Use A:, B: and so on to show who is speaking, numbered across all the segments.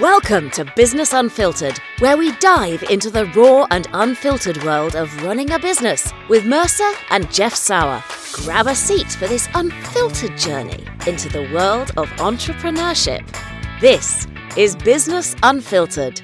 A: Welcome to Business Unfiltered, where we dive into the raw and unfiltered world of running a business with Mercer and Jeff Sauer. Grab a seat for this unfiltered journey into the world of entrepreneurship. This is Business Unfiltered.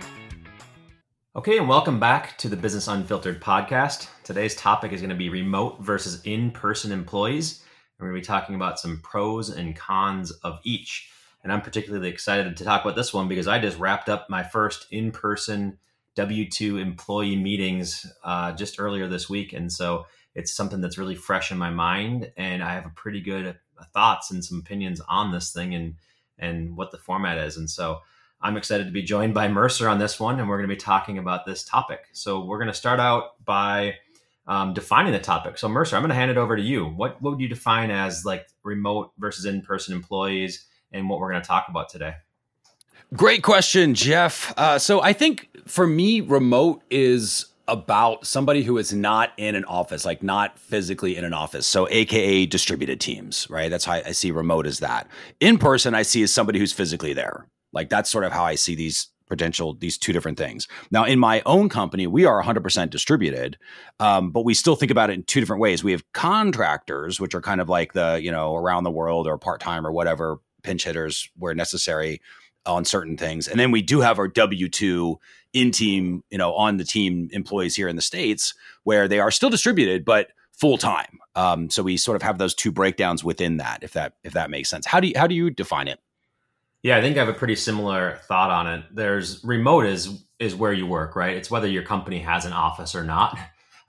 B: Okay, and welcome back to the Business Unfiltered podcast. Today's topic is going to be remote versus in person employees. We're going to be talking about some pros and cons of each. And I'm particularly excited to talk about this one because I just wrapped up my first in person W 2 employee meetings uh, just earlier this week. And so it's something that's really fresh in my mind. And I have a pretty good uh, thoughts and some opinions on this thing and, and what the format is. And so I'm excited to be joined by Mercer on this one. And we're going to be talking about this topic. So we're going to start out by um, defining the topic. So Mercer, I'm going to hand it over to you. What, what would you define as like remote versus in person employees? And what we're going to talk about today?
C: Great question, Jeff. Uh, so I think for me, remote is about somebody who is not in an office, like not physically in an office. So, AKA distributed teams, right? That's how I see remote as that. In person, I see as somebody who's physically there. Like that's sort of how I see these potential these two different things now in my own company we are 100% distributed um, but we still think about it in two different ways we have contractors which are kind of like the you know around the world or part-time or whatever pinch hitters where necessary on certain things. And then we do have our W two in team, you know, on the team employees here in the states where they are still distributed, but full time. Um, so we sort of have those two breakdowns within that, if that if that makes sense. How do you how do you define it?
B: Yeah, I think I have a pretty similar thought on it. There's remote is is where you work, right? It's whether your company has an office or not.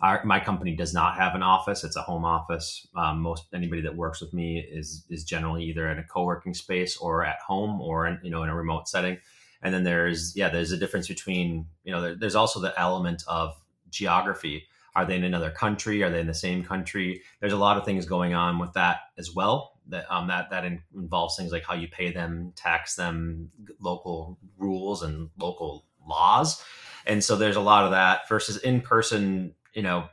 B: Our, my company does not have an office; it's a home office. Um, most anybody that works with me is is generally either in a co-working space or at home or in, you know in a remote setting. And then there's yeah, there's a difference between you know there, there's also the element of geography. Are they in another country? Are they in the same country? There's a lot of things going on with that as well. That um, that that in, involves things like how you pay them, tax them, local rules and local laws. And so there's a lot of that versus in person you know,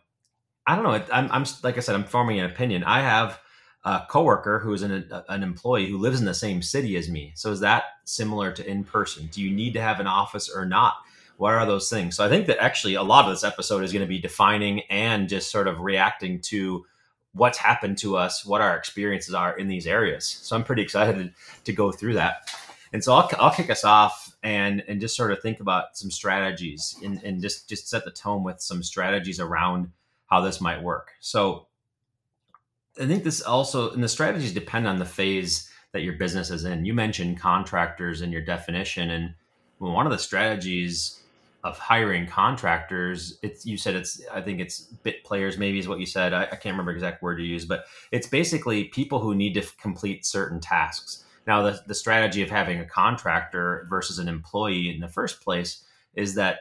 B: I don't know. I'm, I'm like I said, I'm forming an opinion. I have a coworker who is an, an employee who lives in the same city as me. So is that similar to in person? Do you need to have an office or not? What are those things? So I think that actually a lot of this episode is going to be defining and just sort of reacting to what's happened to us, what our experiences are in these areas. So I'm pretty excited to go through that. And so I'll, I'll kick us off and and just sort of think about some strategies and, and just just set the tone with some strategies around how this might work. So I think this also and the strategies depend on the phase that your business is in. You mentioned contractors in your definition, and one of the strategies of hiring contractors, it's you said it's I think it's bit players maybe is what you said. I, I can't remember exact word you used, but it's basically people who need to complete certain tasks. Now, the, the strategy of having a contractor versus an employee in the first place is that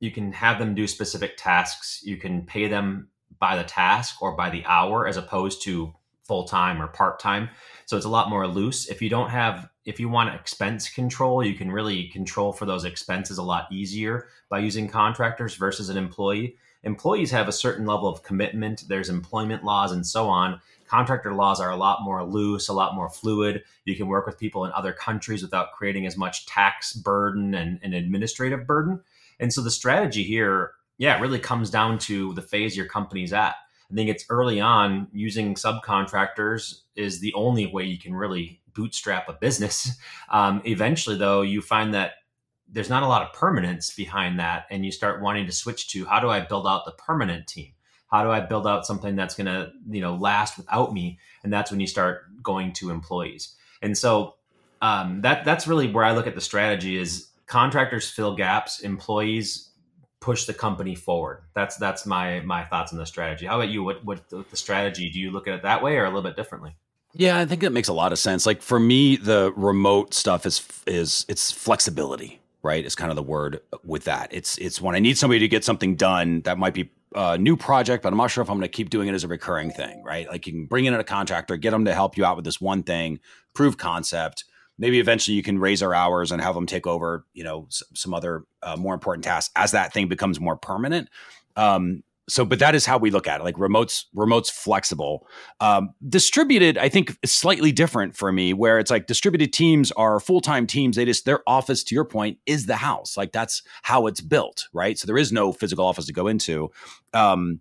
B: you can have them do specific tasks. You can pay them by the task or by the hour as opposed to full time or part time. So it's a lot more loose. If you don't have, if you want expense control, you can really control for those expenses a lot easier by using contractors versus an employee. Employees have a certain level of commitment, there's employment laws and so on contractor laws are a lot more loose, a lot more fluid. You can work with people in other countries without creating as much tax burden and, and administrative burden. And so the strategy here, yeah, it really comes down to the phase your company's at. I think it's early on using subcontractors is the only way you can really bootstrap a business. Um, eventually, though, you find that there's not a lot of permanence behind that, and you start wanting to switch to how do I build out the permanent team? How do i build out something that's going to you know last without me and that's when you start going to employees and so um, that that's really where i look at the strategy is contractors fill gaps employees push the company forward that's that's my my thoughts on the strategy how about you what what the, strategy do you look at it that way or a little bit differently
C: yeah, I think that makes a lot of sense. Like for me, the remote stuff is is it's flexibility, right? Is kind of the word with that. It's it's when I need somebody to get something done that might be a new project, but I'm not sure if I'm going to keep doing it as a recurring thing, right? Like you can bring in a contractor, get them to help you out with this one thing, prove concept. Maybe eventually you can raise our hours and have them take over, you know, some other uh, more important tasks as that thing becomes more permanent. Um, so but that is how we look at it like remotes remotes flexible. Um, distributed i think is slightly different for me where it's like distributed teams are full-time teams. They just their office to your point is the house. Like that's how it's built right? So there is no physical office to go into. Um,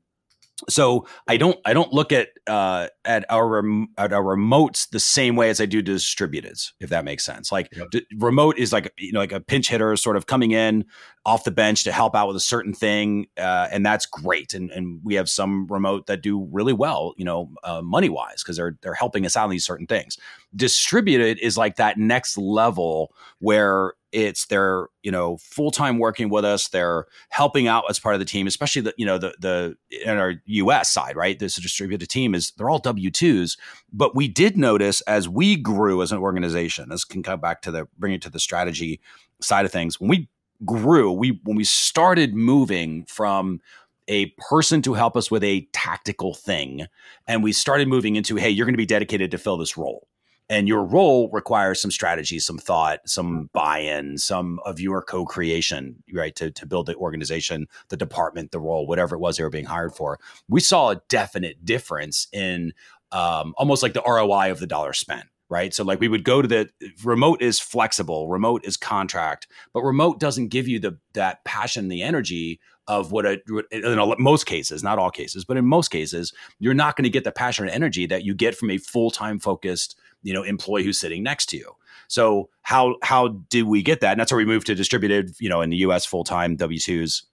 C: so I don't I don't look at uh, at our rem- at our remotes the same way as I do distributed, if that makes sense. Like yep. d- remote is like you know like a pinch hitter, sort of coming in off the bench to help out with a certain thing, uh, and that's great. And and we have some remote that do really well, you know, uh, money wise because they're they're helping us out on these certain things. Distributed is like that next level where it's they're you know full time working with us. They're helping out as part of the team, especially the you know the the in our U.S. side, right? This distributed team is they're all W twos, but we did notice as we grew as an organization. This can come back to the bring it to the strategy side of things. When we grew, we when we started moving from a person to help us with a tactical thing, and we started moving into, hey, you're going to be dedicated to fill this role and your role requires some strategy some thought some buy-in some of your co-creation right to, to build the organization the department the role whatever it was they were being hired for. We saw a definite difference in um, almost like the roi of the dollar spent right? So like we would go to the remote is flexible remote is contract but remote doesn't give you the that passion the energy of what a, in most cases, not all cases, but in most cases, you're not going to get the passion and energy that you get from a full time focused you know employee who's sitting next to you. So how how do we get that? And that's where we move to distributed, you know, in the U.S. full time W twos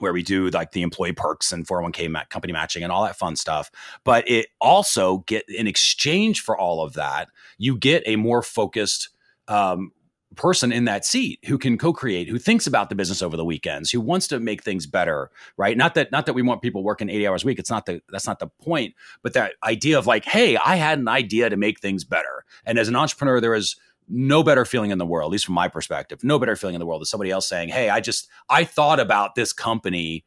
C: where we do like the employee perks and 401k ma- company matching and all that fun stuff. But it also get in exchange for all of that, you get a more focused um, person in that seat who can co-create who thinks about the business over the weekends who wants to make things better right? Not that not that we want people working 80 hours a week. It's not the that's not the point but that idea of like hey i had an idea to make things better. And as an entrepreneur there is no better feeling in the world at least from my perspective no better feeling in the world than somebody else saying hey i just i thought about this company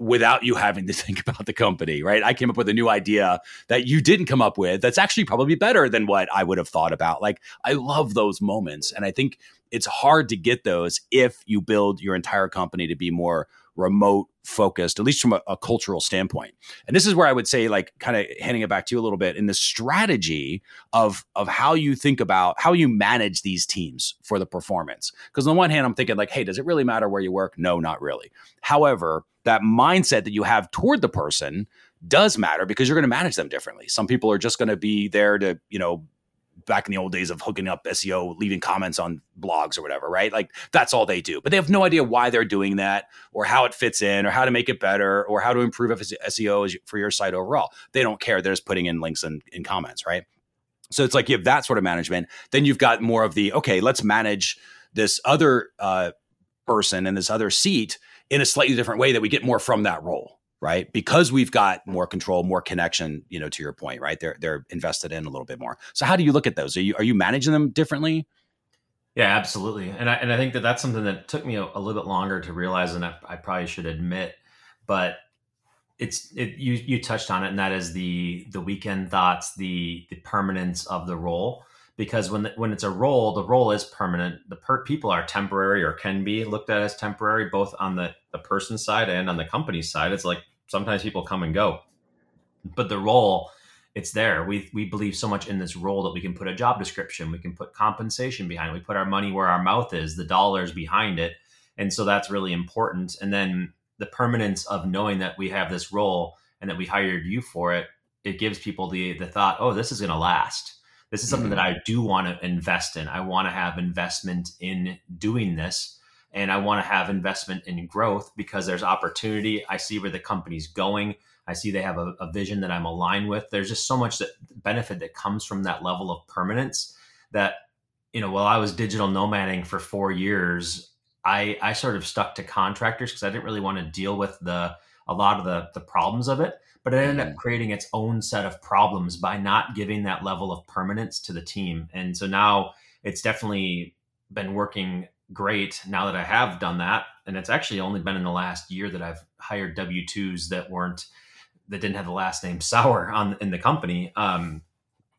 C: without you having to think about the company, right? I came up with a new idea that you didn't come up with that's actually probably better than what I would have thought about. Like, I love those moments. And I think it's hard to get those if you build your entire company to be more remote focused, at least from a, a, cultural standpoint. And this is where I would say, like, kind of handing it back to you a little bit in the strategy of of how you think about how you manage these teams for the performance. Because on the one hand, I'm thinking like, hey, does it really matter where you work? No, not really. However, that mindset that you have toward the person does matter because you're going to manage them differently. Some people are just going to be there to, you know, back in the old days of hooking up SEO, leaving comments on blogs or whatever, right? Like that's all they do. But they have no idea why they're doing that or how it fits in or how to make it better or how to improve SEO for your site overall. They don't care. They're just putting in links and in, in comments, right? So it's like you have that sort of management. Then you've got more of the, okay, let's manage this other uh, person in this other seat in a slightly different way that we get more from that role right? Because we've got more control more connection you know to your point right? They're they're invested in a little bit more. So how do you look at those? Are you are you managing them differently?
B: Yeah absolutely. And i and i think that that's something that took me a, a little bit longer to realize and I, I, probably should admit. But it's it you you touched on it and that is the the weekend thoughts the the permanence of the role. Because when the, when it's a role, the role is permanent. The per- people are temporary or can be looked at as temporary, both on the the person side and on the company side. It's like sometimes people come and go, but the role it's there. We we believe so much in this role that we can put a job description, we can put compensation behind it, we put our money where our mouth is, the dollars behind it, and so that's really important. And then the permanence of knowing that we have this role and that we hired you for it, it gives people the the thought, oh, this is going to last this is something that mm-hmm. I do want to invest in. I want to have investment in doing this and I want to have investment in growth because there's opportunity. I see where the company's going. I see they have a, a, vision that I'm aligned with. There's just so much that benefit that comes from that level of permanence that, you know, while I was digital nomading for four years, I, I sort of stuck to contractors because I didn't really want to deal with the a lot of the the problems of it but it ended up mm-hmm. creating its own set of problems by not giving that level of permanence to the team. And so now it's definitely been working great now that I have done that. And it's actually only been in the last year that I've hired W twos that weren't that didn't have the last name Sauer on in the company. Um,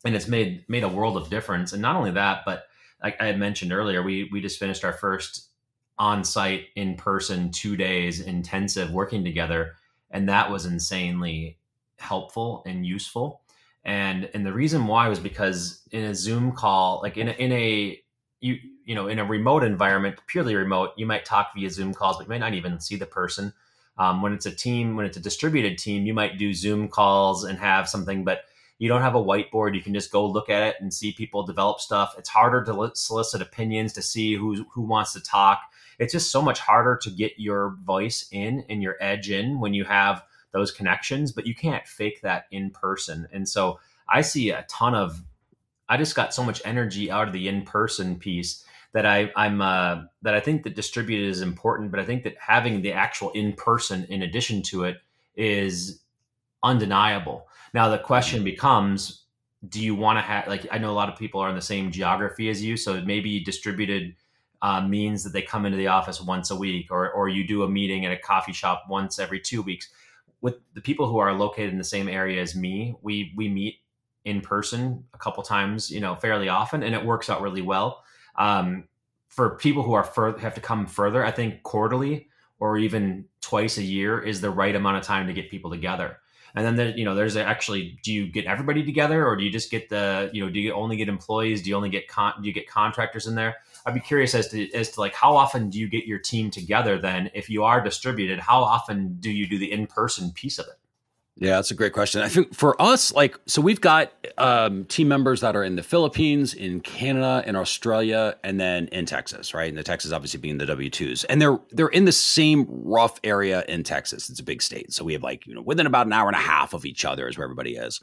B: and it's made made a world of difference. And not only that, but like I had mentioned earlier, we we just finished our first on site in person two days intensive working together and that was insanely helpful and useful. And and the reason why was because in a Zoom call, like in a, in a you you know in a remote environment, purely remote, you might talk via Zoom calls, but you might not even see the person. Um, when it's a team, when it's a distributed team, you might do Zoom calls and have something, but you don't have a whiteboard. You can just go look at it and see people develop stuff. It's harder to solicit opinions to see who who wants to talk. It's just so much harder to get your voice in and your edge in when you have those connections, but you can't fake that in person. And so I see a ton of I just got so much energy out of the in person piece that I, I'm uh, that I think that distributed is important, but I think that having the actual in person in addition to it is undeniable. Now the question mm-hmm. becomes, do you want to have like I know a lot of people are in the same geography as you, so maybe distributed uh, means that they come into the office once a week, or or you do a meeting at a coffee shop once every two weeks. With the people who are located in the same area as me, we we meet in person a couple times, you know, fairly often, and it works out really well. Um, for people who are further have to come further, I think quarterly or even twice a year is the right amount of time to get people together. And then there, you know, there's actually, do you get everybody together, or do you just get the, you know, do you only get employees? Do you only get con- do you get contractors in there? I'd be curious as to as to like how often do you get your team together? Then, if you are distributed, how often do you do the in person piece of it?
C: Yeah, that's a great question. I think for us, like, so we've got um, team members that are in the Philippines, in Canada, in Australia, and then in Texas, right? And the Texas obviously being the W twos, and they're they're in the same rough area in Texas. It's a big state, so we have like you know within about an hour and a half of each other is where everybody is.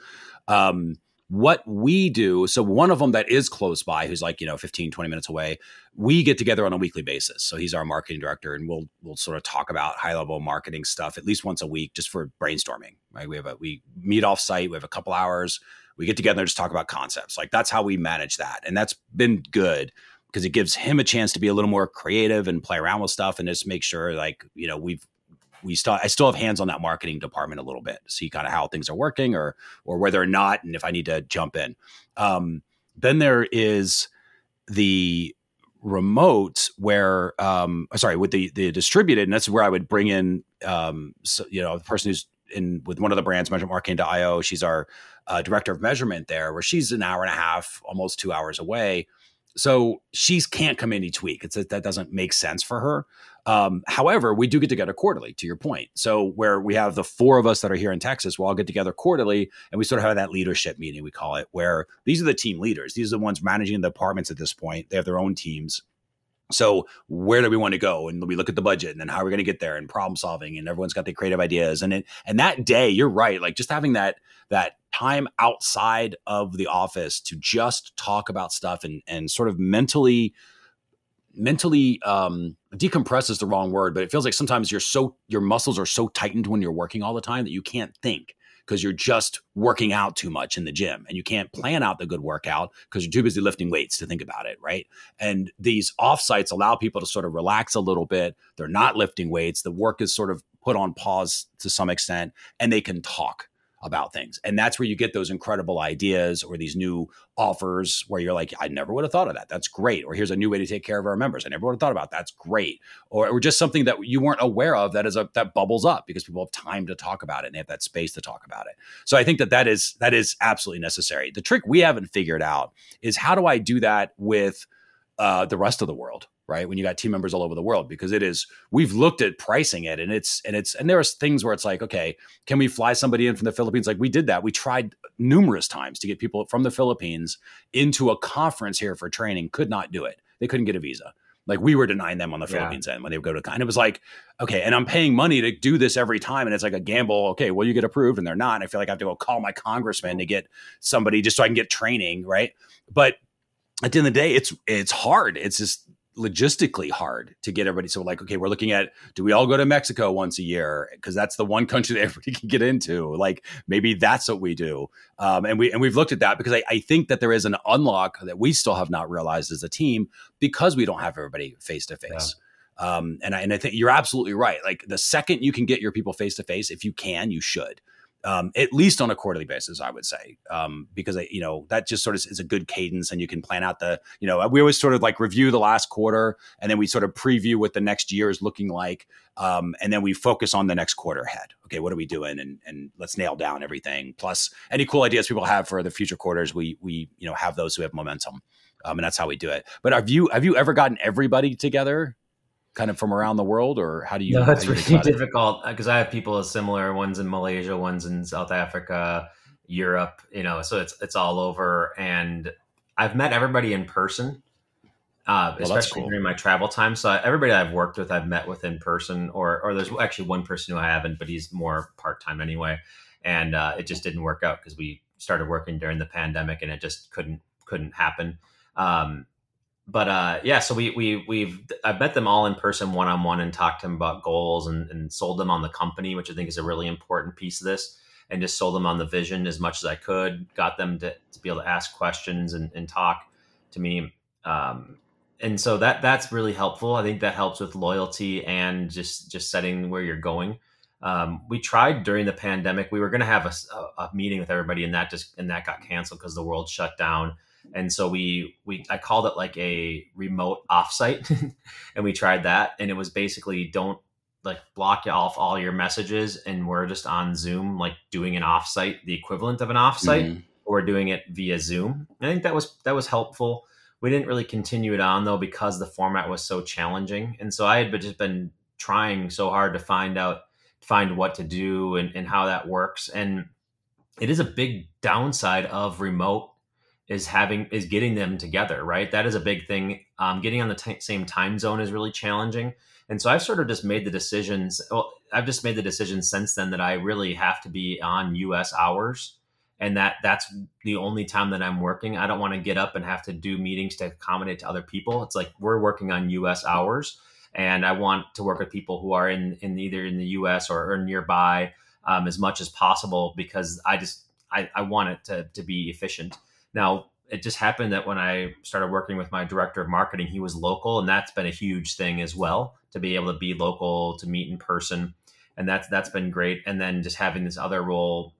C: Um, what we do so one of them that is close by who's like you know 15 20 minutes away we get together on a weekly basis. So he's our marketing director and we'll we'll sort of talk about high level marketing stuff at least once a week just for brainstorming right? We have a we meet off site we have a couple hours we get together and just talk about concepts. Like that's how we manage that and that's been good because it gives him a chance to be a little more creative and play around with stuff and just make sure like you know we've we still I still have hands on that marketing department a little bit see kind of how things are working or or whether or not and if I need to jump in. Um, then there is the remote where um sorry with the the distributed and that's where I would bring in um so, you know the person who's in with one of the brands Measurement Marketing.io. she's our uh, director of measurement there where she's an hour and a half almost two hours away so she's can't come in each week. It's that doesn't make sense for her. Um, however, we do get together quarterly. To your point, so where we have the four of us that are here in Texas, we'll all get together quarterly, and we sort of have that leadership meeting. We call it where these are the team leaders. These are the ones managing the departments at this point. They have their own teams. So where do we want to go? And we look at the budget and then how are we going to get there and problem solving and everyone's got their creative ideas. And it, and that day, you're right. Like just having that that time outside of the office to just talk about stuff and and sort of mentally mentally um decompress is the wrong word, but it feels like sometimes you're so your muscles are so tightened when you're working all the time that you can't think because you're just working out too much in the gym and you can't plan out the good workout because you're too busy lifting weights to think about it, right? And these offsites allow people to sort of relax a little bit. They're not lifting weights. The work is sort of put on pause to some extent and they can talk about things. And that's where you get those incredible ideas or these new offers where you're like, I never would have thought of that. That's great. Or here's a new way to take care of our members. I never would have thought about. That. That's great. Or, or just something that you weren't aware of that is a, that bubbles up because people have time to talk about it and they have that space to talk about it. So I think that that is that is absolutely necessary. The trick we haven't figured out is how do I do that with uh, the rest of the world? Right? When you got team members all over the world, because it is, we've looked at pricing it and it's, and it's, and there are things where it's like, okay, can we fly somebody in from the Philippines? Like we did that. We tried numerous times to get people from the Philippines into a conference here for training, could not do it. They couldn't get a visa. Like we were denying them on the yeah. Philippines end when they would go to, and it was like, okay, and I'm paying money to do this every time. And it's like a gamble. Okay, well, you get approved and they're not. And I feel like I have to go call my congressman to get somebody just so I can get training. Right. But at the end of the day, it's, it's hard. It's just, logistically hard to get everybody. So like, okay, we're looking at do we all go to Mexico once a year because that's the one country that everybody can get into. Like maybe that's what we do. Um, and we and we've looked at that because I, I think that there is an unlock that we still have not realized as a team because we don't have everybody face to face. Um, and I, and I think you're absolutely right. Like the second you can get your people face to face, if you can, you should um, at least on a quarterly basis, I would say, um, because I, you know that just sort of is a good cadence, and you can plan out the, you know, we always sort of like review the last quarter, and then we sort of preview what the next year is looking like, um, and then we focus on the next quarter ahead. Okay, what are we doing, and and let's nail down everything. Plus, any cool ideas people have for the future quarters, we we you know have those who have momentum, um, and that's how we do it. But have you have you ever gotten everybody together kind of from around the world, or how do you?
B: No, it's really difficult because I have people similar. One's in Malaysia, one's in South Africa, Europe. You know, so it's it's all over. And I've met everybody in person, uh, well, especially cool. during my travel time. So everybody I've worked with, I've met with in person, or or there's actually one person who I haven't, but he's more part time anyway. And uh, it just didn't work out because we started working during the pandemic, and it just couldn't couldn't happen. Um, but uh, yeah, so we we we've I've met them all in person one on one and talked to them about goals and, and sold them on the company, which I think is a really important piece of this, and just sold them on the vision as much as I could. Got them to, to be able to ask questions and, and talk to me, um, and so that that's really helpful. I think that helps with loyalty and just just setting where you're going. Um, we tried during the pandemic. We were going to have a, a, meeting with everybody, and that just and that got canceled because the world shut down and so we we I called it like a remote offsite, and we tried that, and it was basically don't like block off all your messages, and we're just on Zoom, like doing an offsite, the equivalent of an offsite. Mm-hmm. We're doing it via Zoom. I think that was that was helpful. We didn't really continue it on though because the format was so challenging, and so I had just been trying so hard to find out find what to do and, and how that works and it is a big downside of remote is having is getting them together right? That is a big thing. Um, getting on the t- same time zone is really challenging. And so i've sort of just made the decisions well i've just made the decision since then that i really have to be on us hours. And that that's the only time that i'm working. I don't want to get up and have to do meetings to accommodate to other people. It's like we're working on us hours and i want to work with people who are in, in either in the us or, or nearby um, as much as possible because i just I, I want it to, to be efficient now, it just happened that when I started working with my director of marketing, he was local, and that's been a huge thing as well to be able to be local, to meet in person, and that's that's been great. And then just having this other role,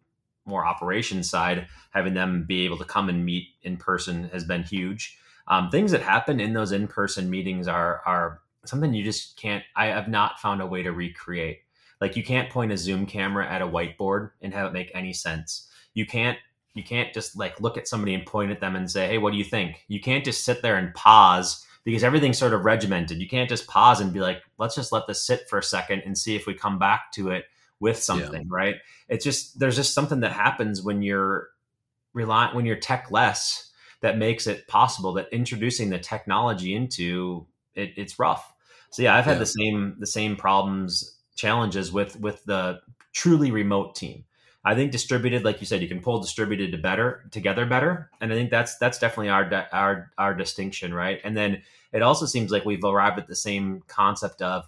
B: more operations side, having them be able to come and meet in person has been huge. Um, things that happen in those in person meetings are are something you just can't. I have not found a way to recreate. Like you can't point a Zoom camera at a whiteboard and have it make any sense. You can't you can't just like look at somebody and point at them and say, "Hey, what do you think?" You can't just sit there and pause because everything's sort of regimented. You can't just pause and be like, "Let's just let this sit for a second and see if we come back to it with something." Yeah. Right? It's just there's just something that happens when you're reliant when you're tech less that makes it possible that introducing the technology into it, it's rough. So yeah, I've had yeah. the same the same problems challenges with with the truly remote team I think distributed, like you said, you can pull distributed to better together better, and I think that's that's definitely our our our distinction, right? And then it also seems like we've arrived at the same concept of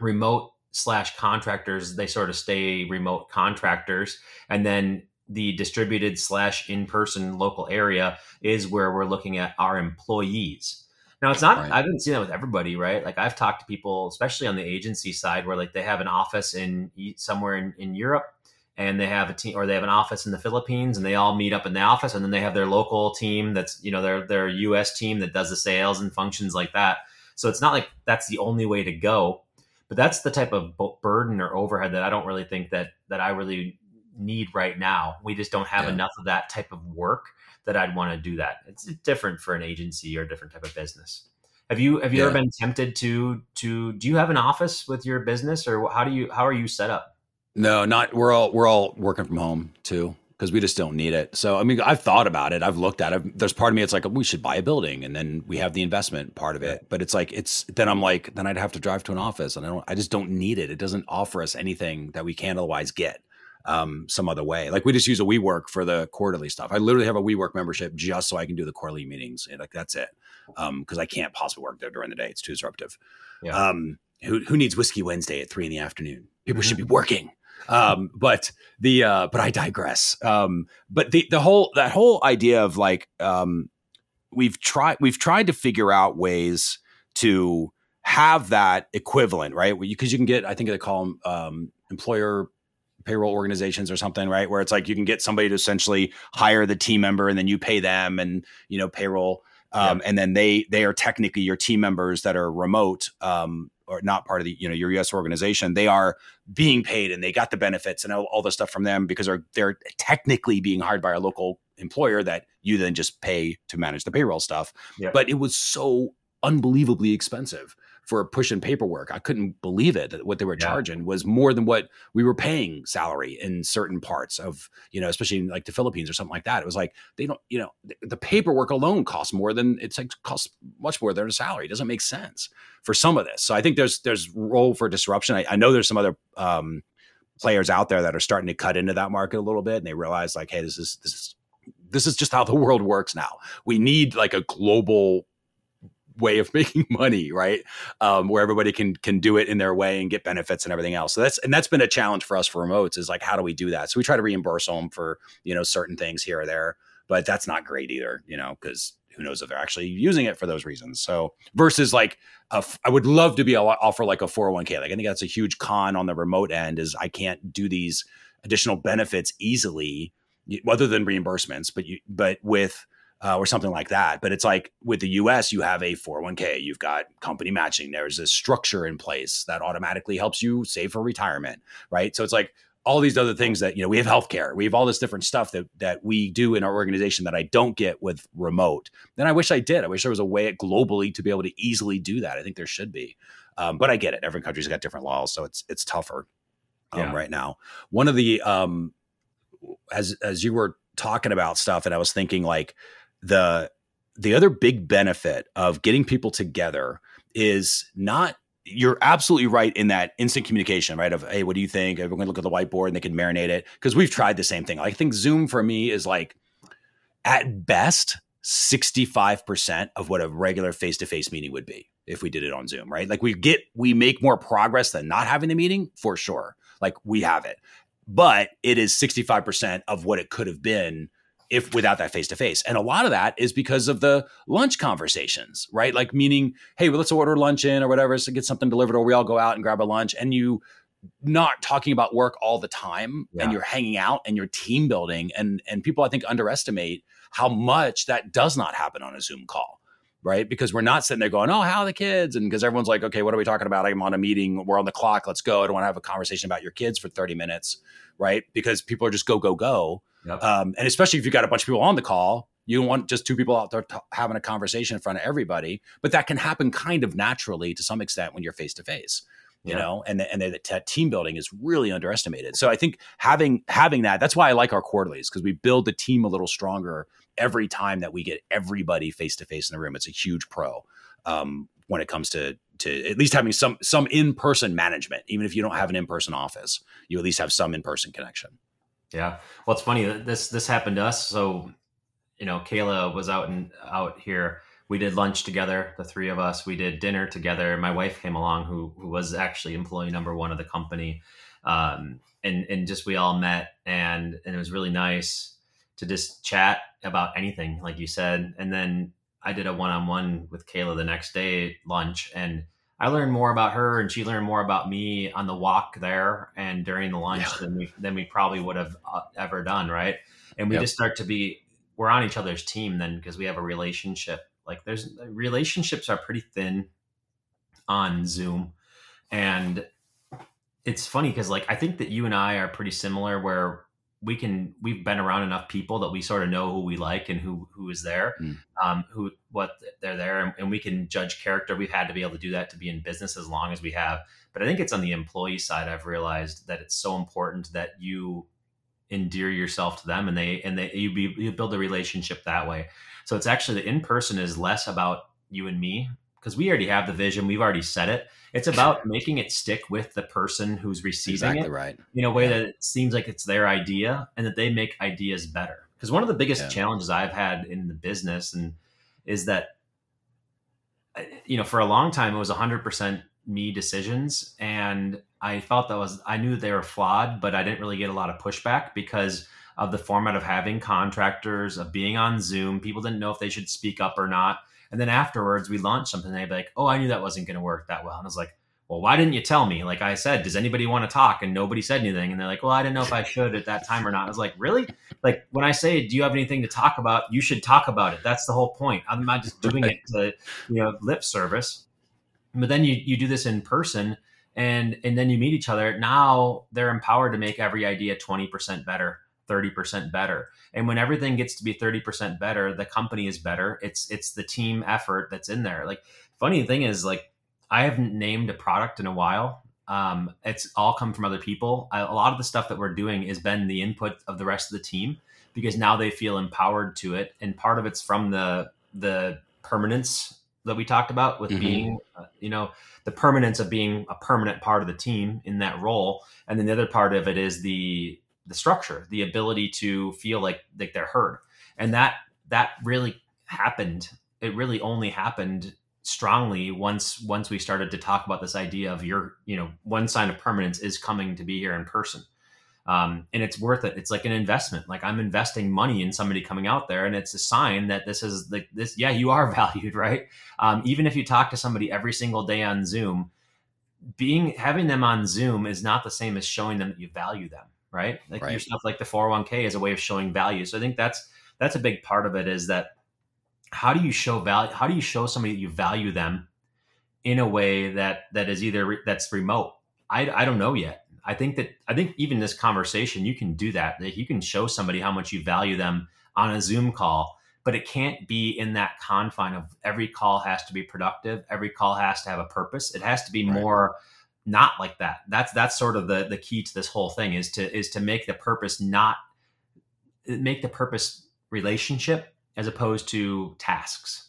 B: remote slash contractors. They sort of stay remote contractors, and then the distributed slash in person local area is where we're looking at our employees. Now it's not. Right. I didn't see that with everybody, right? Like I've talked to people, especially on the agency side, where like they have an office in somewhere in, in Europe and they have a team or they have an office in the Philippines and they all meet up in the office and then they have their local team that's you know their their US team that does the sales and functions like that. So it's not like that's the only way to go, but that's the type of burden or overhead that I don't really think that that I really need right now. We just don't have yeah. enough of that type of work that I'd want to do that. It's different for an agency or a different type of business. Have you have you yeah. ever been tempted to to do you have an office with your business or how do you how are you set up?
C: No, not we're all we're all working from home too because we just don't need it. So I mean, I've thought about it. I've looked at it. There's part of me it's like we should buy a building and then we have the investment part of it. But it's like it's then I'm like then I'd have to drive to an office and I don't I just don't need it. It doesn't offer us anything that we can't otherwise get um, some other way. Like we just use a WeWork for the quarterly stuff. I literally have a WeWork membership just so I can do the quarterly meetings. And like that's it because um, I can't possibly work there during the day. It's too disruptive. Yeah. Um, who, who needs whiskey Wednesday at three in the afternoon? People mm-hmm. should be working. Um, but the uh, but I digress. Um, but the the whole that whole idea of like um, we've tried we've tried to figure out ways to have that equivalent, right? Because you can get I think they call them um, employer payroll organizations or something, right? Where it's like you can get somebody to essentially hire the team member and then you pay them and you know payroll, um, yep. and then they they are technically your team members that are remote um, or not part of the you know your U.S. organization. They are being paid and they got the benefits and all, all the stuff from them because they're they're technically being hired by a local employer that you then just pay to manage the payroll stuff. Yep. But it was so unbelievably expensive for pushing paperwork. I couldn't believe it that what they were yeah. charging was more than what we were paying salary in certain parts of, you know, especially in like the Philippines or something like that. It was like they don't, you know, the, the paperwork alone costs more than it's like costs much more than a salary. It doesn't make sense for some of this. So I think there's there's role for disruption. I, I know there's some other um, players out there that are starting to cut into that market a little bit and they realize like, hey, this is this is this is just how the world works now. We need like a global way of making money, right? Um, where everybody can can do it in their way and get benefits and everything else. So that's and that's been a challenge for us for remotes is like how do we do that? So we try to reimburse them for you know certain things here or there, but that's not great either, you know, because who knows if they're actually using it for those reasons. So versus like I would love to be able to offer like a 401k. Like I think that's a huge con on the remote end is I can't do these additional benefits easily other than reimbursements, but you but with uh, or something like that. But it's like with the US, you have a 401k, you've got company matching, there's a structure in place that automatically helps you save for retirement, right? So it's like all these other things that, you know, we have healthcare, we have all this different stuff that, that we do in our organization that I don't get with remote. Then I wish I did. I wish there was a way globally to be able to easily do that. I think there should be. Um, but I get it. Every country's got different laws, so it's it's tougher um, yeah. right now. One of the um, as as you were talking about stuff, and I was thinking like the the other big benefit of getting people together is not you're absolutely right in that instant communication, right? Of hey, what do you think? Everyone can look at the whiteboard and they can marinate it because we've tried the same thing. I think Zoom for me is like at best 65% of what a regular face-to-face meeting would be if we did it on Zoom, right? Like we get we make more progress than not having the meeting for sure. Like we have it. But it is 65% of what it could have been if without that face to face. And a lot of that is because of the lunch conversations, right? Like meaning, hey, well, let's order lunch in or whatever, so get something delivered, or we all go out and grab a lunch, and you not talking about work all the time yeah. and you're hanging out and you're team building and and people I think underestimate how much that does not happen on a Zoom call right? Because we're not sitting there going, "Oh, how are the kids?" And because everyone's like, "Okay, what are we talking about? I'm on a meeting. We're on the clock. Let's go. I don't want to have a conversation about your kids for 30 minutes." Right? Because people are just go, go, go. Yep. Um, and especially if you've got a bunch of people on the call, you don't want just two people out there t- having a conversation in front of everybody. But that can happen kind of naturally to some extent when you're face to face. You yeah. know, and the, and the, the team building is really underestimated. So I think having having that that's why I like our quarterlies because we build the team a little stronger every time that we get everybody face to face in the room. It's a huge pro um, when it comes to to at least having some some in person management. Even if you don't have an in person office, you at least have some in person connection.
B: Yeah. Well, it's funny. That this this happened to us. So, you know, Kayla was out and out here. We did lunch together, the three of us. We did dinner together. My wife came along, who who was actually employee number one of the company, um, and and just we all met, and and it was really nice to just chat about anything, like you said. And then I did a one on one with Kayla the next day lunch, and I learned more about her and she learned more about me on the walk there and during the lunch yeah. than we than we probably would have uh, ever done, right? And we yep. just start to be we're on each other's team then because we have a relationship. Like there's relationships are pretty thin on Zoom, and it's funny because like I think that you and I are pretty similar where we can we've been around enough people that we sort of know who we like and who who is there mm. um, who what they're there and, and, we can judge character. We've had to be able to do that to be in business as long as we have. But i think it's on the employee side i've realized that it's so important that you endear yourself to them and they and they you, be, you build a relationship that way. So it's actually the in person is less about you and me because we already have the vision we've already said it it's about making it stick with the person who's receiving exactly
C: it right.
B: in a way yeah. that it seems like it's their idea and that they make ideas better. Because one of the biggest yeah. challenges I've had in the business and is that you know for a long time it was 100% me decisions and I thought that was I knew they were flawed, but I didn't really get a lot of pushback because of the format of having contractors, of being on Zoom. People didn't know if they should speak up or not. And then afterwards, we launched something. And they'd be like, "Oh, I knew that wasn't going to work that well." And I was like, well, why didn't you tell me? Like I said, does anybody want to talk? And nobody said anything. And they're like, well, I didn't know if I should at that time or not. I was like, really? Like when I say, do you have anything to talk about? You should talk about it. That's the whole point. I'm not just doing it to, you know, lip service. But then you, you do this in person and, and then you meet each other. Now they're empowered to make every idea 20% better. 30% better. And when everything gets to be 30% better, the company is better. It's it's the team effort that's in there. Like funny thing is like I haven't named a product in a while. Um, it's all come from other people. I, a lot of the stuff that we're doing has been the input of the rest of the team because now they feel empowered to it, and part of it's from the the permanence that we talked about with mm-hmm. being, uh, you know, the permanence of being a permanent part of the team in that role, and then the other part of it is the the structure, the ability to feel like like they're heard, and that that really happened. It really only happened strongly once once we started to talk about this idea of your you know one sign of permanence is coming to be here in person. Um, and it's worth it. It's like an investment. Like i'm investing money in somebody coming out there and it's a sign that this is like this yeah you are valued right? Um, even if you talk to somebody every single day on zoom being having them on zoom is not the same as showing them that you value them right? Like right. your stuff like the 401k is a way of showing value. So i think that's that's a big part of it is that how do you show value how do you show somebody that you value them in a way that that is either re, that's remote? I, I don't know yet. I think that i think even this conversation you can do that that you can show somebody how much you value them on a zoom call but it can't be in that confine of every call has to be productive every call has to have a purpose. It has to be right. more not like that that's that's sort of the the key to this whole thing is to is to make the purpose not make the purpose relationship as opposed to tasks.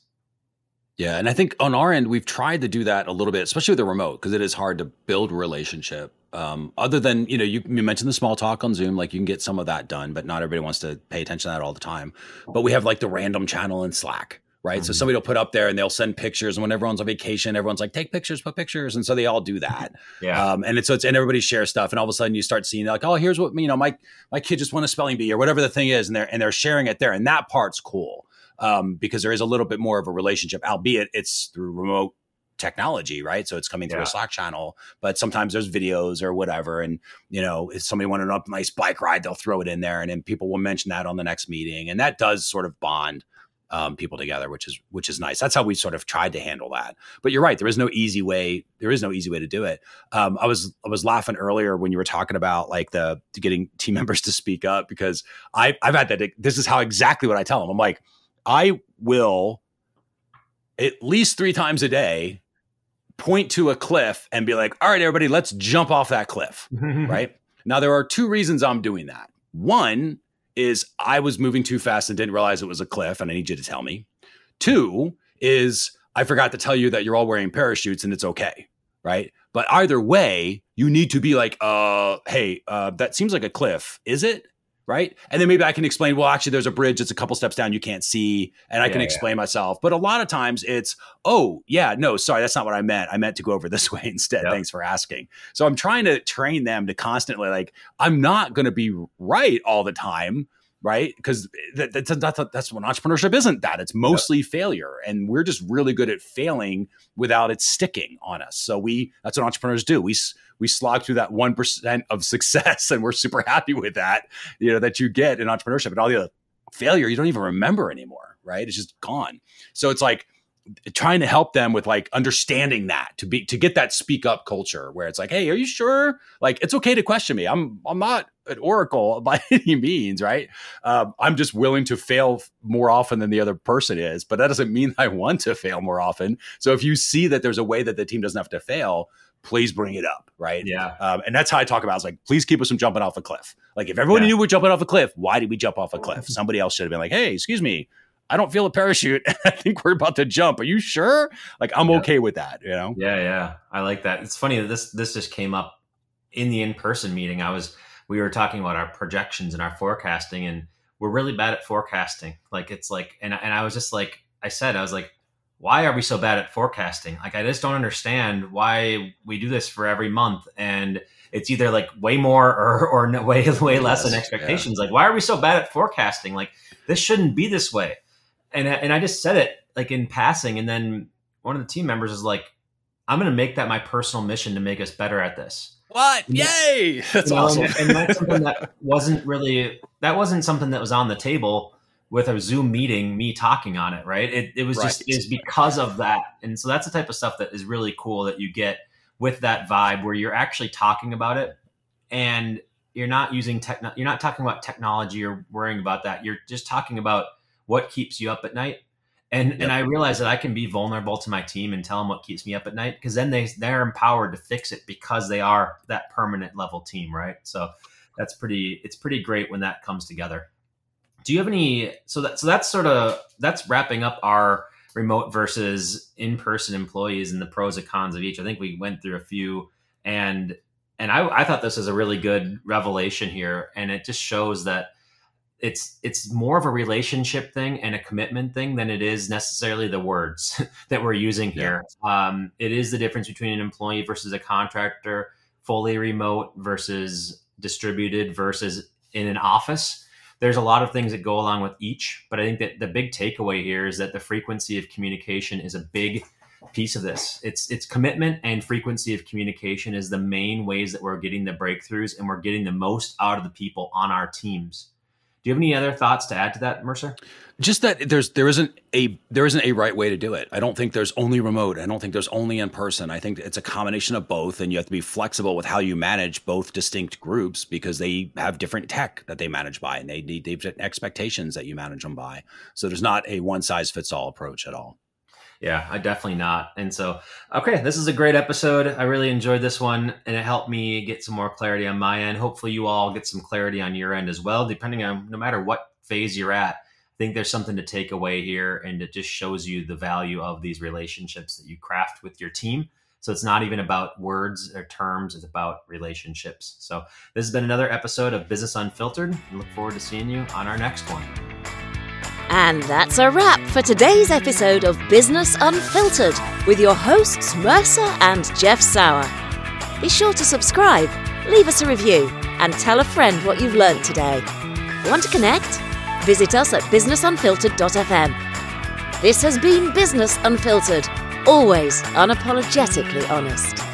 C: Yeah, and I think on our end we've tried to do that a little bit, especially with the remote, because it is hard to build relationship. Um, other than you know, you, you, mentioned the small talk on Zoom, like you can get some of that done, but not everybody wants to pay attention to that all the time. But we have like the random channel in Slack, right? Mm-hmm. So somebody will put up there and they'll send pictures, and when everyone's on vacation, everyone's like, "Take pictures, put pictures," and so they all do that.
B: yeah.
C: Um, and it's so it's and everybody shares stuff, and all of a sudden you start seeing like, "Oh, here's what you know, my my kid just won a spelling bee or whatever the thing is," and they're and they're sharing it there, and that part's cool um, because there is a little bit more of a relationship, albeit it's through remote technology, right? So it's coming through yeah. a Slack channel, but sometimes there's videos or whatever. And, you know, if somebody wanted a nice bike ride, they'll throw it in there and then people will mention that on the next meeting. And that does sort of bond um, people together, which is which is nice. That's how we sort of tried to handle that. But you're right, there is no easy way. There is no easy way to do it. Um, I was I was laughing earlier when you were talking about like the getting team members to speak up because I I've had that. This is how exactly what I tell them. I'm like, I will at least three times a day point to a cliff and be like, all right, everybody, let's jump off that cliff. right. Now, there are two reasons I'm doing that. One is I was moving too fast and didn't realize it was a cliff, and I need you to tell me. Two is I forgot to tell you that you're all wearing parachutes and it's okay. Right. But either way, you need to be like, uh, hey, uh, that seems like a cliff. Is it? Right? And then maybe I can explain, well, actually, there's a bridge that's a couple steps down you can't see, and I yeah, can explain yeah. myself. But a lot of times it's, oh, yeah, no, sorry, that's not what I meant. I meant to go over this way instead. Yep. Thanks for asking. So I'm trying to train them to constantly, like, I'm not going to be right all the time. Right, because that, that's, that's that's what entrepreneurship isn't. That it's mostly yep. failure, and we're just really good at failing without it sticking on us. So we that's what entrepreneurs do. We we slog through that 1% of success and we're super happy with that, you know, that you get in entrepreneurship and all the other failure you don't even remember anymore, right? It's just gone. So it's like trying to help them with like understanding that to be to get that speak up culture where it's like, hey, are you sure? Like it's okay to question me. I'm I'm not an oracle by any means, right? Um, I'm just willing to fail more often than the other person is, but that doesn't mean I want to fail more often. So if you see that there's a way that the team doesn't have to fail, please bring it up, right?
B: Yeah.
C: Um, and that's how I talk about. It. It's like, please keep us from jumping off a cliff. Like, if everyone yeah. knew we're jumping off a cliff, why did we jump off a cliff? Somebody else should have been like, hey, excuse me, I don't feel a parachute. I think we're about to jump. Are you sure? Like, I'm yeah. okay with that. You know?
B: Yeah, yeah. I like that. It's funny that this this just came up in the in person meeting. I was we were talking about our projections and our forecasting, and we're really bad at forecasting. Like, it's like, and and I was just like, I said, I was like why are we so bad at forecasting? Like, I just don't understand why we do this for every month, and it's either like way more or or no, way way less yes, than expectations. Yeah. Like, why are we so bad at forecasting? Like, this shouldn't be this way. And and I just said it like in passing, and then one of the team members is like, I'm going to make that my personal mission to make us better at this.
C: What? Yay! That's you know, awesome.
B: And, and that's something that wasn't really that wasn't something that was on the table with a Zoom meeting, me talking on it, right? It, it was right. just is because of that, and so that's the type of stuff that is really cool that you get with that vibe where you're actually talking about it, and you're not using techno, you're not talking about technology or worrying about that. You're just talking about what keeps you up at night and yep. and I realize that I can be vulnerable to my team and tell them what keeps me up at night because then they they're empowered to fix it because they are that permanent level team, right? So that's pretty it's pretty great when that comes together. Do you have any so that so that's sort of that's wrapping up our remote versus in-person employees and the pros and cons of each. I think we went through a few and and I, I thought this was a really good revelation here and it just shows that it's it's more of a relationship thing and a commitment thing than it is necessarily the words that we're using here. Yeah. Um, it is the difference between an employee versus a contractor, fully remote versus distributed versus in an office. There's a lot of things that go along with each, but I think that the big takeaway here is that the frequency of communication is a big piece of this. It's it's commitment and frequency of communication is the main ways that we're getting the breakthroughs and we're getting the most out of the people on our teams do you have any other thoughts to add to that, Mercer?
C: Just that there's there isn't a there isn't a right way to do it. I don't think there's only remote. I don't think there's only in person. I think it's a combination of both, and you have to be flexible with how you manage both distinct groups because they have different tech that they manage by, and they need different expectations that you manage them by. So there's not a one size fits all approach at all.
B: Yeah, I definitely not. And so, okay, this is a great episode. I really enjoyed this one, and it helped me get some more clarity on my end. Hopefully, you all get some clarity on your end as well, depending on no matter what phase you're at. I think there's something to take away here, and it just shows you the value of these relationships that you craft with your team. So it's not even about words or terms, it's about relationships. So this has been another episode of Business Unfiltered. I look forward to seeing you on our next one.
A: And that's a wrap for today's episode of Business Unfiltered with your hosts Mercer and Jeff Sauer. Be sure to subscribe, leave us a review, and tell a friend what you've learned today. Want to connect? Visit us at businessunfiltered.fm. This has been Business Unfiltered, always unapologetically honest.